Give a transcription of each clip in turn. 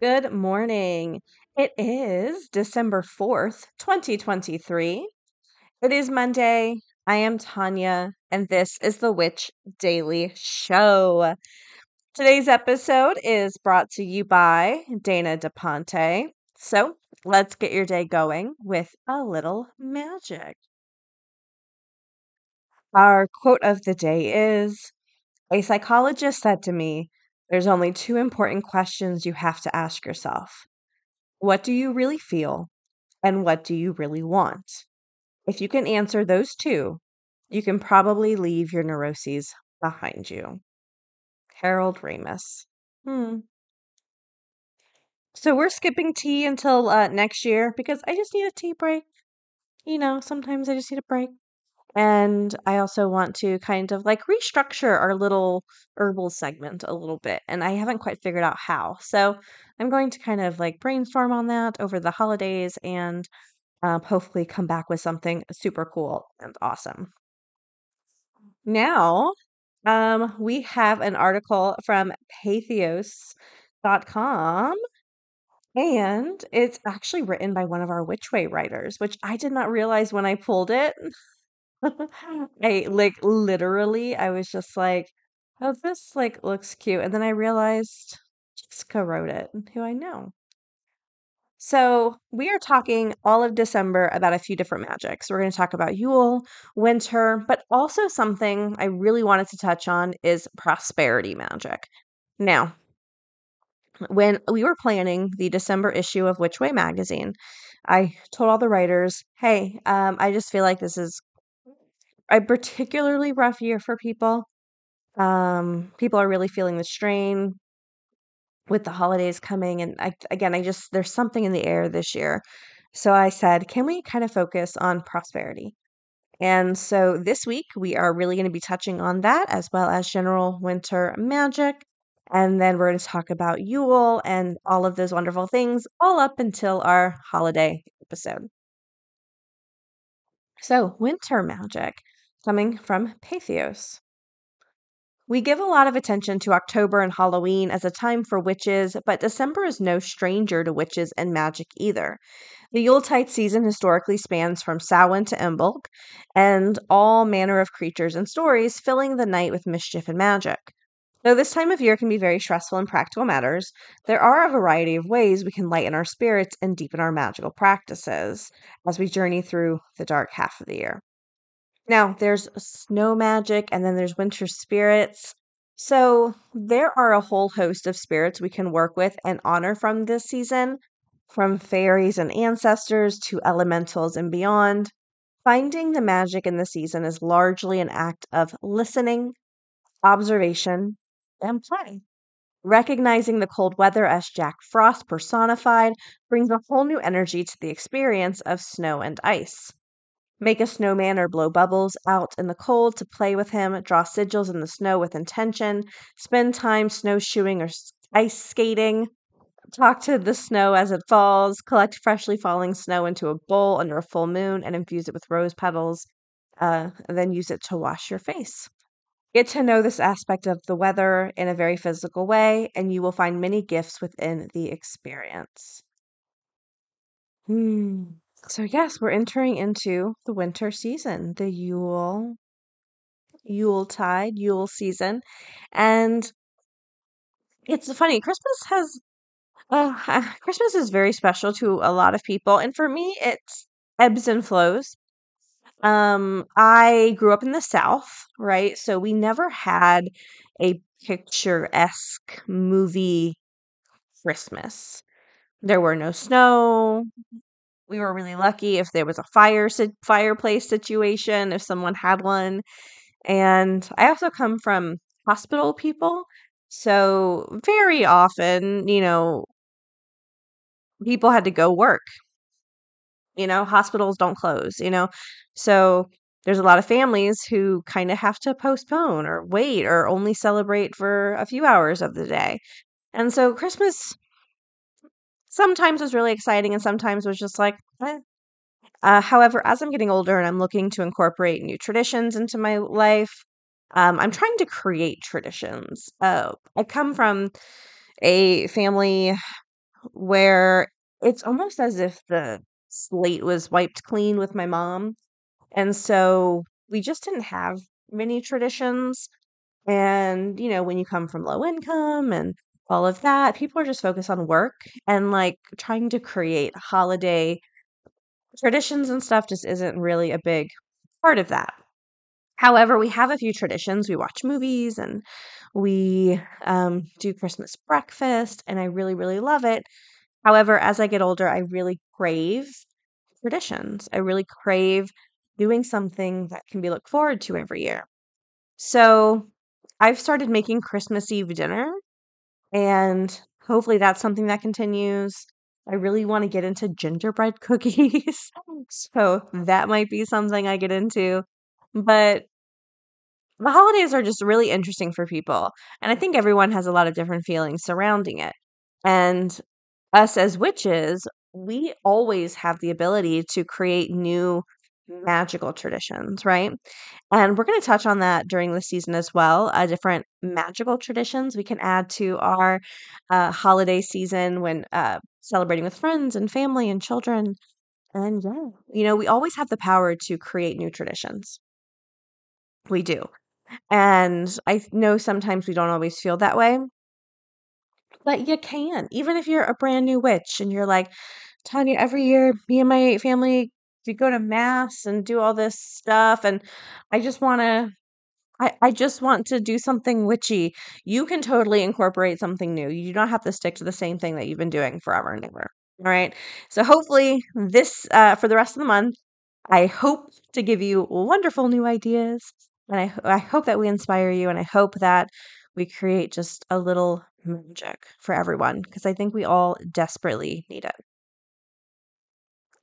Good morning. It is December 4th, 2023. It is Monday. I am Tonya, and this is the Witch Daily Show. Today's episode is brought to you by Dana da Ponte. So let's get your day going with a little magic. Our quote of the day is A psychologist said to me, there's only two important questions you have to ask yourself What do you really feel? And what do you really want? If you can answer those two, you can probably leave your neuroses behind you. Harold Ramis. Hmm. So we're skipping tea until uh, next year because I just need a tea break. You know, sometimes I just need a break. And I also want to kind of like restructure our little herbal segment a little bit. And I haven't quite figured out how. So I'm going to kind of like brainstorm on that over the holidays and um, hopefully come back with something super cool and awesome. Now, um, we have an article from patheos.com and it's actually written by one of our Witch Way writers, which I did not realize when I pulled it. I like literally, I was just like, oh, this like looks cute. And then I realized Jessica wrote it, who I know. So, we are talking all of December about a few different magics. We're going to talk about Yule, winter, but also something I really wanted to touch on is prosperity magic. Now, when we were planning the December issue of Witch Way magazine, I told all the writers, hey, um, I just feel like this is a particularly rough year for people. Um, people are really feeling the strain with the holidays coming. And I, again, I just, there's something in the air this year. So I said, can we kind of focus on prosperity? And so this week, we are really going to be touching on that as well as general winter magic. And then we're going to talk about Yule and all of those wonderful things, all up until our holiday episode. So, winter magic coming from Patheos. We give a lot of attention to October and Halloween as a time for witches, but December is no stranger to witches and magic either. The Yuletide season historically spans from Samhain to Imbolc, and all manner of creatures and stories filling the night with mischief and magic. Though this time of year can be very stressful in practical matters, there are a variety of ways we can lighten our spirits and deepen our magical practices as we journey through the dark half of the year. Now, there's snow magic and then there's winter spirits. So, there are a whole host of spirits we can work with and honor from this season, from fairies and ancestors to elementals and beyond. Finding the magic in the season is largely an act of listening, observation, and play. Recognizing the cold weather as Jack Frost personified brings a whole new energy to the experience of snow and ice. Make a snowman or blow bubbles out in the cold to play with him, draw sigils in the snow with intention, spend time snowshoeing or ice skating, talk to the snow as it falls, collect freshly falling snow into a bowl under a full moon and infuse it with rose petals, uh, then use it to wash your face. Get to know this aspect of the weather in a very physical way, and you will find many gifts within the experience. Hmm. So yes, we're entering into the winter season, the Yule Yule tide, Yule season. And it's funny, Christmas has uh, Christmas is very special to a lot of people, and for me, it's ebbs and flows. Um, I grew up in the South, right? So we never had a picturesque movie Christmas. There were no snow, we were really lucky if there was a fire fireplace situation, if someone had one. And I also come from hospital people. So, very often, you know, people had to go work. You know, hospitals don't close, you know. So, there's a lot of families who kind of have to postpone or wait or only celebrate for a few hours of the day. And so Christmas sometimes was really exciting and sometimes was just like, eh. uh, however, as I'm getting older and I'm looking to incorporate new traditions into my life, um, I'm trying to create traditions. Uh, I come from a family where it's almost as if the slate was wiped clean with my mom. And so we just didn't have many traditions. And, you know, when you come from low income and all of that, people are just focused on work and like trying to create holiday traditions and stuff just isn't really a big part of that. However, we have a few traditions. We watch movies and we um, do Christmas breakfast, and I really, really love it. However, as I get older, I really crave traditions. I really crave doing something that can be looked forward to every year. So I've started making Christmas Eve dinner, and hopefully that's something that continues. I really want to get into gingerbread cookies. Oh, so that might be something I get into. But the holidays are just really interesting for people. And I think everyone has a lot of different feelings surrounding it. And us as witches, we always have the ability to create new magical traditions, right? And we're going to touch on that during the season as well. Uh, different magical traditions we can add to our uh, holiday season when uh, celebrating with friends and family and children. And yeah, you know, we always have the power to create new traditions. We do. And I know sometimes we don't always feel that way, but you can. Even if you're a brand new witch and you're like, Tonya, every year, me and my family we go to mass and do all this stuff and I just want to I, I just want to do something witchy. You can totally incorporate something new. You do not have to stick to the same thing that you've been doing forever and ever. All right. So hopefully this uh, for the rest of the month, I hope to give you wonderful new ideas. And I, I hope that we inspire you and I hope that we create just a little magic for everyone because I think we all desperately need it.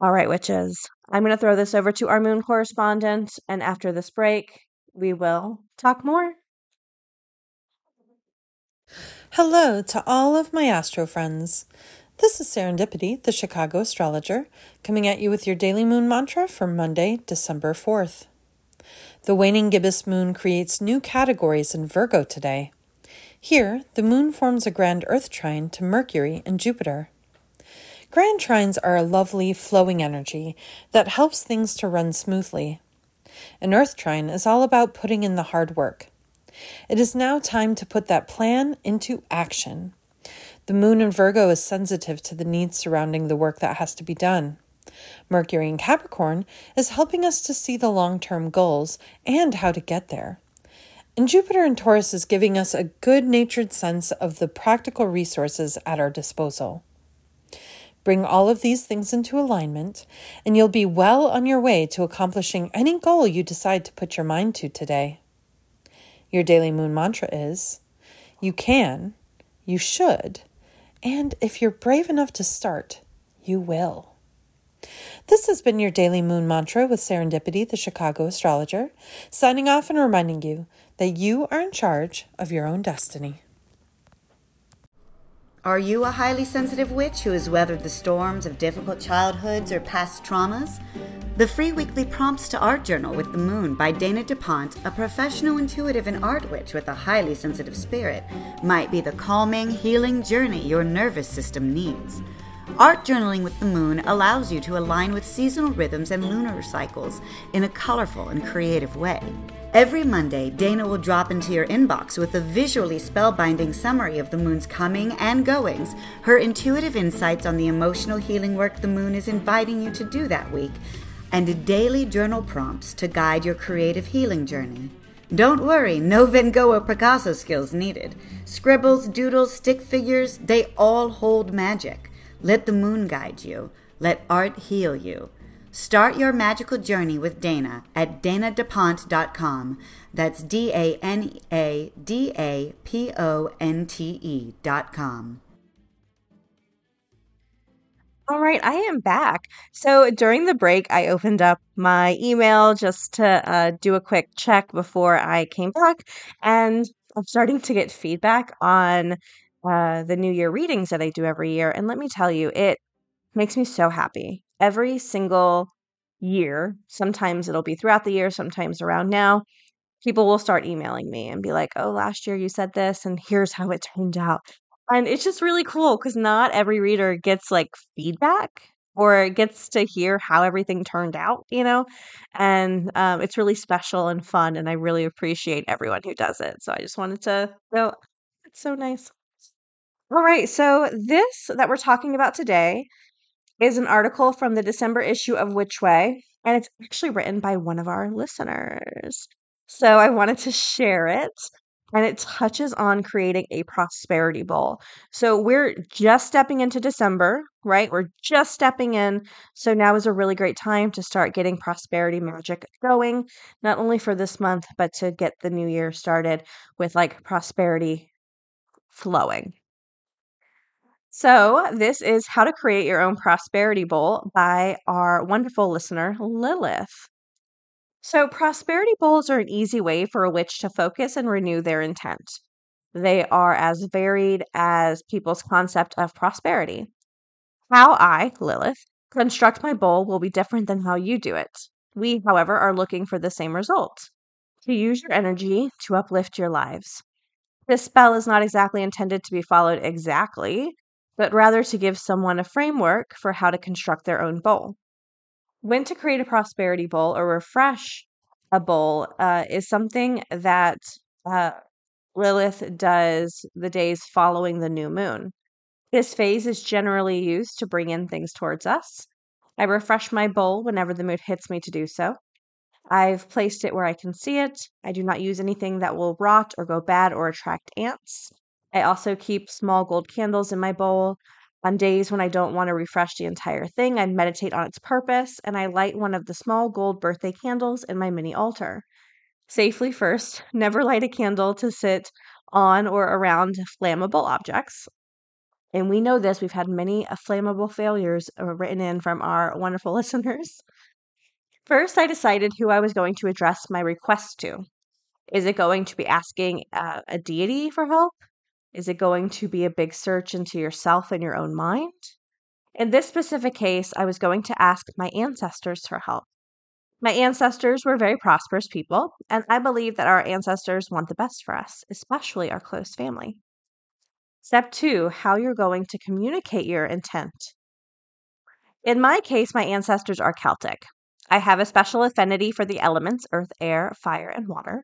All right, witches. I'm going to throw this over to our moon correspondent, and after this break, we will talk more. Hello to all of my astro friends. This is Serendipity, the Chicago astrologer, coming at you with your daily moon mantra for Monday, December 4th. The waning gibbous moon creates new categories in Virgo today. Here, the moon forms a grand earth trine to Mercury and Jupiter. Grand trines are a lovely, flowing energy that helps things to run smoothly. An earth trine is all about putting in the hard work. It is now time to put that plan into action. The moon in Virgo is sensitive to the needs surrounding the work that has to be done. Mercury in Capricorn is helping us to see the long term goals and how to get there. And Jupiter in Taurus is giving us a good natured sense of the practical resources at our disposal. Bring all of these things into alignment, and you'll be well on your way to accomplishing any goal you decide to put your mind to today. Your daily moon mantra is You can, you should, and if you're brave enough to start, you will. This has been your daily moon mantra with Serendipity, the Chicago astrologer, signing off and reminding you that you are in charge of your own destiny. Are you a highly sensitive witch who has weathered the storms of difficult childhoods or past traumas? The free weekly prompts to art journal with the moon by Dana da Ponte, a professional intuitive and art witch with a highly sensitive spirit, might be the calming, healing journey your nervous system needs. Art journaling with the moon allows you to align with seasonal rhythms and lunar cycles in a colorful and creative way. Every Monday, Dana will drop into your inbox with a visually spellbinding summary of the moon's coming and goings, her intuitive insights on the emotional healing work the moon is inviting you to do that week, and daily journal prompts to guide your creative healing journey. Don't worry, no Van Gogh or Picasso skills needed. Scribbles, doodles, stick figures, they all hold magic. Let the moon guide you. Let art heal you. Start your magical journey with Dana at danadaponte.com. That's D A N A D A P O N T E.com. All right, I am back. So during the break, I opened up my email just to uh, do a quick check before I came back, and I'm starting to get feedback on uh, the New Year readings that I do every year. And let me tell you, it makes me so happy. Every single year, sometimes it'll be throughout the year, sometimes around now, people will start emailing me and be like, oh, last year you said this, and here's how it turned out. And it's just really cool because not every reader gets like feedback or gets to hear how everything turned out, you know? And um, it's really special and fun. And I really appreciate everyone who does it. So I just wanted to go, it's so nice. All right. So this that we're talking about today is an article from the December issue of Witch Way, and it's actually written by one of our listeners. So I wanted to share it and it touches on creating a prosperity bowl. So we're just stepping into December, right? We're just stepping in. So now is a really great time to start getting prosperity magic going, not only for this month, but to get the new year started with like prosperity flowing. So, this is How to Create Your Own Prosperity Bowl by our wonderful listener, Lilith. So, prosperity bowls are an easy way for a witch to focus and renew their intent. They are as varied as people's concept of prosperity. How I, Lilith, construct my bowl will be different than how you do it. We, however, are looking for the same result to use your energy to uplift your lives. This spell is not exactly intended to be followed exactly, but rather to give someone a framework for how to construct their own bowl when to create a prosperity bowl or refresh a bowl uh, is something that uh, Lilith does the days following the new moon. This phase is generally used to bring in things towards us. I refresh my bowl whenever the mood hits me to do so. I've placed it where I can see it. I do not use anything that will rot or go bad or attract ants. I also keep small gold candles in my bowl. On days when I don't want to refresh the entire thing, I meditate on its purpose and I light one of the small gold birthday candles in my mini altar. Safely first, never light a candle to sit on or around flammable objects. And we know this, we've had many uh, flammable failures uh, written in from our wonderful listeners. First, I decided who I was going to address my request to. Is it going to be asking uh, a deity for help? Is it going to be a big search into yourself and your own mind? In this specific case, I was going to ask my ancestors for help. My ancestors were very prosperous people, and I believe that our ancestors want the best for us, especially our close family. Step two how you're going to communicate your intent. In my case, my ancestors are Celtic. I have a special affinity for the elements earth, air, fire, and water.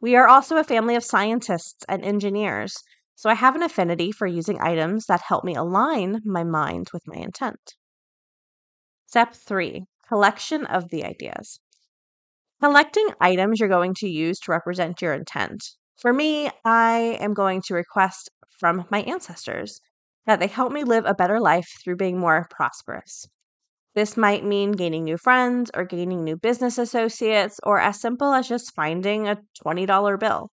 We are also a family of scientists and engineers so I have an affinity for using items that help me align my mind with my intent. Step three collection of the ideas. Collecting items you're going to use to represent your intent. For me, I am going to request from my ancestors that they help me live a better life through being more prosperous. This might mean gaining new friends or gaining new business associates, or as simple as just finding a $20 bill.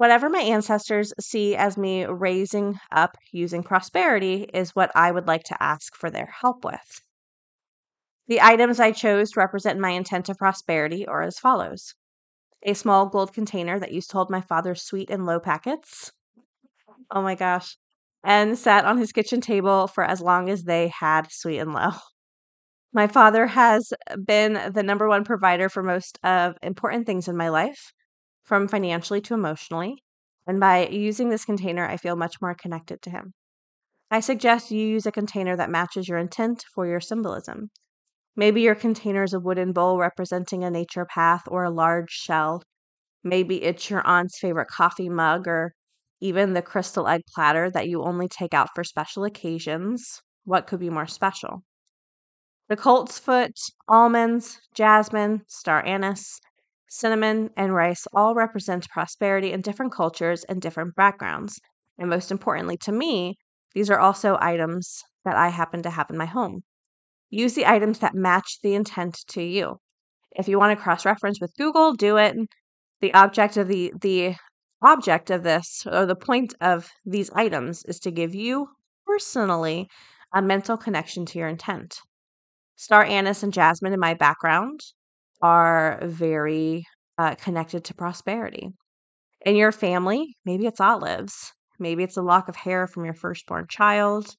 Whatever my ancestors see as me raising up using prosperity is what I would like to ask for their help with. The items I chose to represent my intent of prosperity are as follows a small gold container that used to hold my father's sweet and low packets. Oh my gosh. And sat on his kitchen table for as long as they had sweet and low. My father has been the number one provider for most of important things in my life from financially to emotionally. And by using this container, I feel much more connected to him. I suggest you use a container that matches your intent for your symbolism. Maybe your container is a wooden bowl representing a nature path or a large shell. Maybe it's your aunt's favorite coffee mug or even the crystal egg platter that you only take out for special occasions. What could be more special? The colt's foot, almonds, jasmine, star anise, cinnamon, and rice all represent prosperity in different cultures and different backgrounds. And most importantly to me, these are also items that I happen to have in my home. Use the items that match the intent to you. If you want to cross reference with Google, do it. The object of the the object of this or the point of these items is to give you personally a mental connection to your intent. Star anise and jasmine in my background are very uh, connected to prosperity. In your family, maybe it's olives, maybe it's a lock of hair from your firstborn child.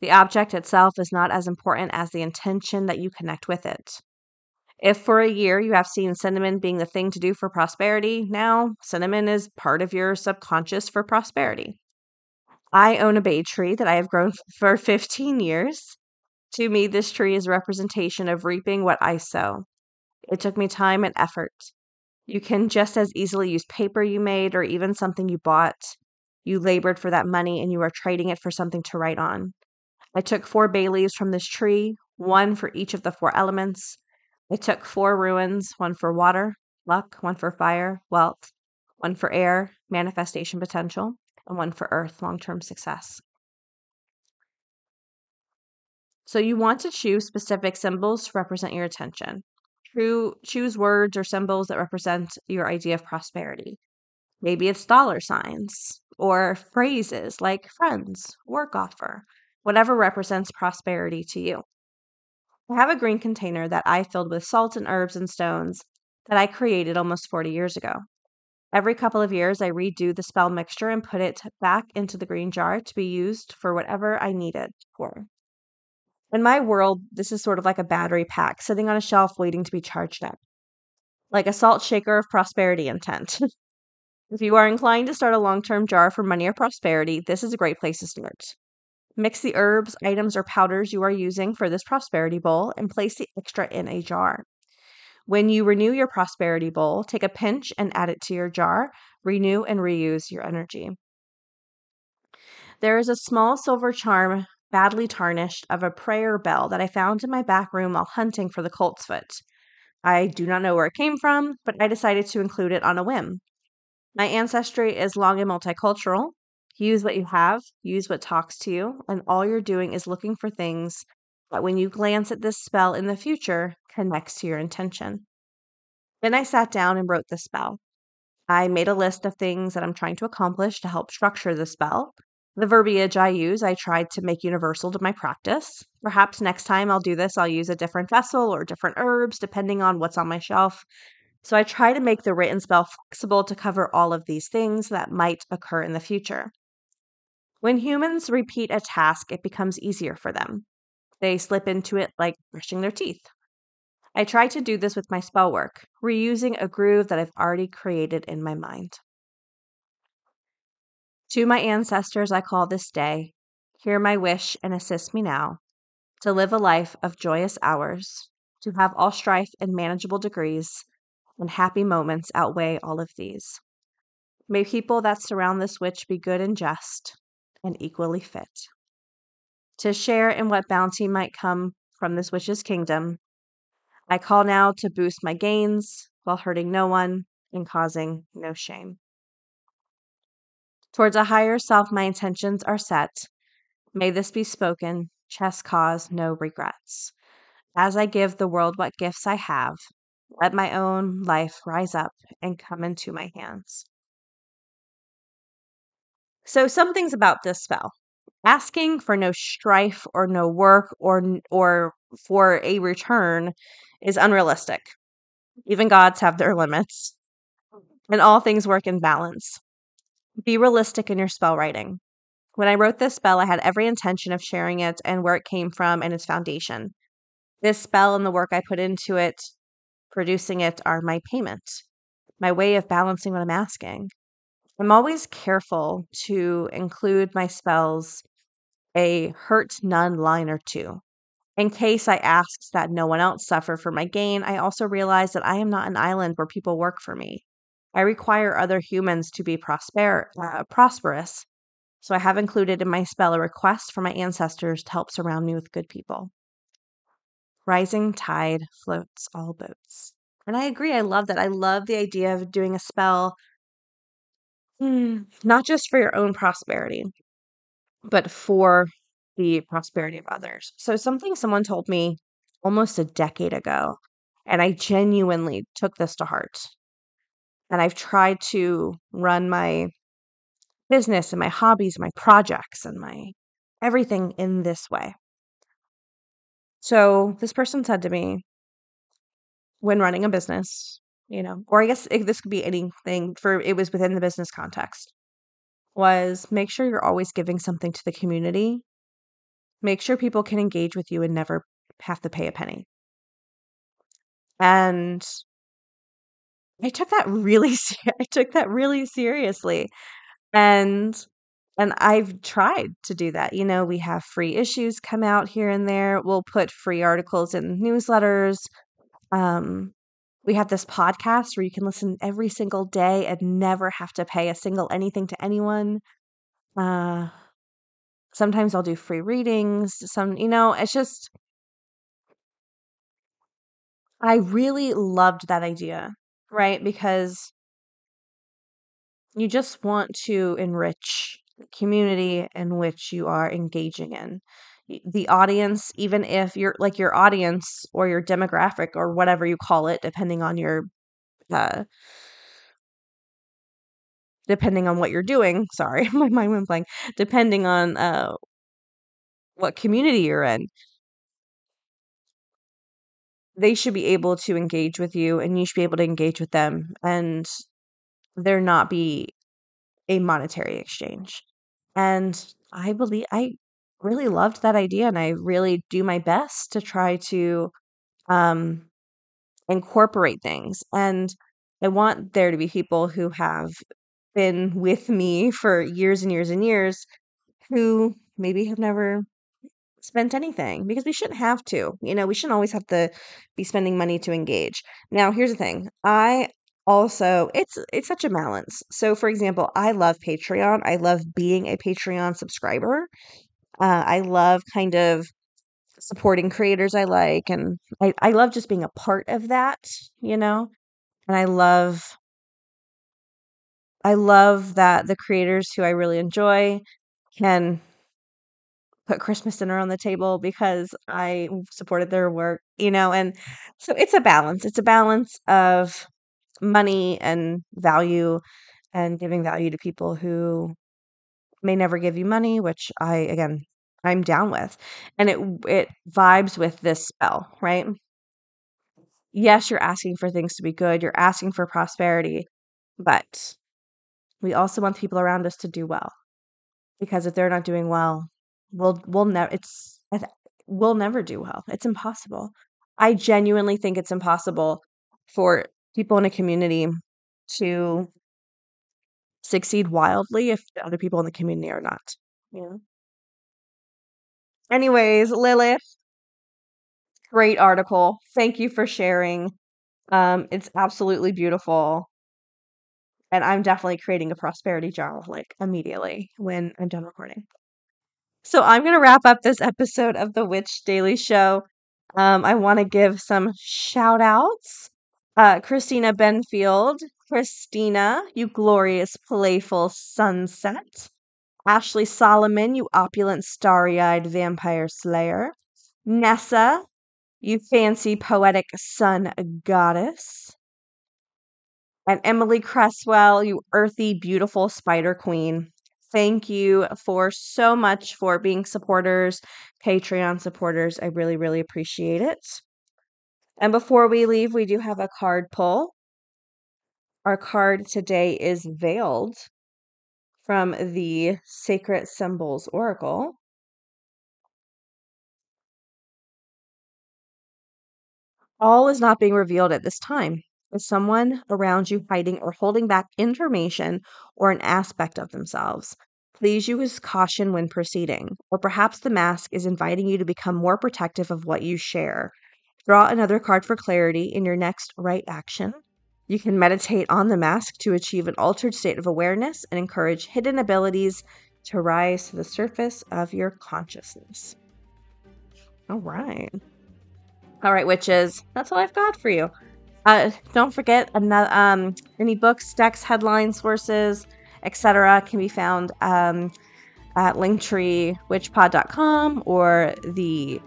The object itself is not as important as the intention that you connect with it. If for a year you have seen cinnamon being the thing to do for prosperity, now cinnamon is part of your subconscious for prosperity. I own a bay tree that I have grown for 15 years. To me, this tree is a representation of reaping what I sow. It took me time and effort. You can just as easily use paper you made or even something you bought. You labored for that money and you are trading it for something to write on. I took four bay leaves from this tree, one for each of the four elements. I took four runes one for water, luck, one for fire, wealth, one for air, manifestation potential, and one for earth, long term success. So you want to choose specific symbols to represent your attention. Choose words or symbols that represent your idea of prosperity. Maybe it's dollar signs or phrases like friends, work offer, whatever represents prosperity to you. I have a green container that I filled with salt and herbs and stones that I created almost 40 years ago. Every couple of years, I redo the spell mixture and put it back into the green jar to be used for whatever I need it for. In my world, this is sort of like a battery pack sitting on a shelf waiting to be charged up, like a salt shaker of prosperity intent. if you are inclined to start a long term jar for money or prosperity, this is a great place to start. Mix the herbs, items, or powders you are using for this prosperity bowl and place the extra in a jar. When you renew your prosperity bowl, take a pinch and add it to your jar. Renew and reuse your energy. There is a small silver charm badly tarnished, of a prayer bell that I found in my back room while hunting for the coltsfoot. I do not know where it came from, but I decided to include it on a whim. My ancestry is long and multicultural. Use what you have, use what talks to you, and all you're doing is looking for things that when you glance at this spell in the future connects to your intention. Then I sat down and wrote the spell. I made a list of things that I'm trying to accomplish to help structure the spell. The verbiage I use, I tried to make universal to my practice. Perhaps next time I'll do this, I'll use a different vessel or different herbs, depending on what's on my shelf. So I try to make the written spell flexible to cover all of these things that might occur in the future. When humans repeat a task, it becomes easier for them. They slip into it like brushing their teeth. I try to do this with my spell work, reusing a groove that I've already created in my mind. To my ancestors, I call this day. Hear my wish and assist me now to live a life of joyous hours, to have all strife in manageable degrees, and happy moments outweigh all of these. May people that surround this witch be good and just, and equally fit. To share in what bounty might come from this witch's kingdom, I call now to boost my gains while hurting no one and causing no shame. Towards a higher self, my intentions are set. May this be spoken, chess cause no regrets. As I give the world what gifts I have, let my own life rise up and come into my hands. So, some things about this spell asking for no strife or no work or, or for a return is unrealistic. Even gods have their limits, and all things work in balance. Be realistic in your spell writing. When I wrote this spell, I had every intention of sharing it and where it came from and its foundation. This spell and the work I put into it, producing it, are my payment, my way of balancing what I'm asking. I'm always careful to include my spells a hurt none line or two. In case I ask that no one else suffer for my gain, I also realize that I am not an island where people work for me. I require other humans to be prosper, uh, prosperous. So I have included in my spell a request for my ancestors to help surround me with good people. Rising tide floats all boats. And I agree. I love that. I love the idea of doing a spell, mm, not just for your own prosperity, but for the prosperity of others. So, something someone told me almost a decade ago. And I genuinely took this to heart. And I've tried to run my business and my hobbies, my projects, and my everything in this way. So this person said to me, when running a business, you know, or I guess it, this could be anything for it was within the business context, was make sure you're always giving something to the community. Make sure people can engage with you and never have to pay a penny. And I took that really I took that really seriously. And and I've tried to do that. You know, we have free issues come out here and there. We'll put free articles in newsletters. Um, we have this podcast where you can listen every single day and never have to pay a single anything to anyone. Uh, sometimes I'll do free readings. Some, you know, it's just, I really loved that idea, right? Because you just want to enrich the community in which you are engaging in the audience even if you're like your audience or your demographic or whatever you call it depending on your uh depending on what you're doing sorry my mind went blank depending on uh what community you're in they should be able to engage with you and you should be able to engage with them and there not be a monetary exchange. And I believe I really loved that idea and I really do my best to try to um incorporate things and I want there to be people who have been with me for years and years and years who maybe have never spent anything because we shouldn't have to. You know, we shouldn't always have to be spending money to engage. Now, here's the thing. I also it's it's such a balance. So for example, I love Patreon. I love being a Patreon subscriber. Uh, I love kind of supporting creators I like and I, I love just being a part of that, you know? And I love I love that the creators who I really enjoy can put Christmas dinner on the table because I supported their work, you know, and so it's a balance. It's a balance of money and value and giving value to people who may never give you money, which I again I'm down with. And it it vibes with this spell, right? Yes, you're asking for things to be good, you're asking for prosperity, but we also want people around us to do well. Because if they're not doing well, we'll we'll never it's we'll never do well. It's impossible. I genuinely think it's impossible for people in a community to succeed wildly if the other people in the community are not. You know? Anyways, Lilith, great article. Thank you for sharing. Um, it's absolutely beautiful. And I'm definitely creating a prosperity journal like immediately when I'm done recording. So I'm going to wrap up this episode of the Witch Daily Show. Um, I want to give some shout outs. Uh, Christina Benfield, Christina, you glorious, playful sunset. Ashley Solomon, you opulent, starry eyed vampire slayer. Nessa, you fancy, poetic sun goddess. And Emily Cresswell, you earthy, beautiful spider queen. Thank you for so much for being supporters, Patreon supporters. I really, really appreciate it. And before we leave, we do have a card pull. Our card today is Veiled from the Sacred Symbols Oracle. All is not being revealed at this time. Is someone around you hiding or holding back information or an aspect of themselves? Please use caution when proceeding. Or perhaps the mask is inviting you to become more protective of what you share. Draw another card for clarity in your next right action. You can meditate on the mask to achieve an altered state of awareness and encourage hidden abilities to rise to the surface of your consciousness. All right. All right, witches. That's all I've got for you. Uh, don't forget another, um, any books, decks, headlines, sources, etc. can be found um, at linktreewitchpod.com or the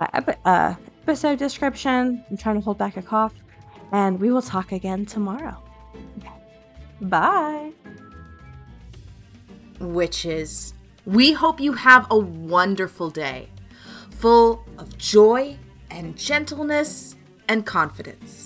uh, uh, episode description. I'm trying to hold back a cough. And we will talk again tomorrow. Bye. Witches, we hope you have a wonderful day, full of joy and gentleness and confidence.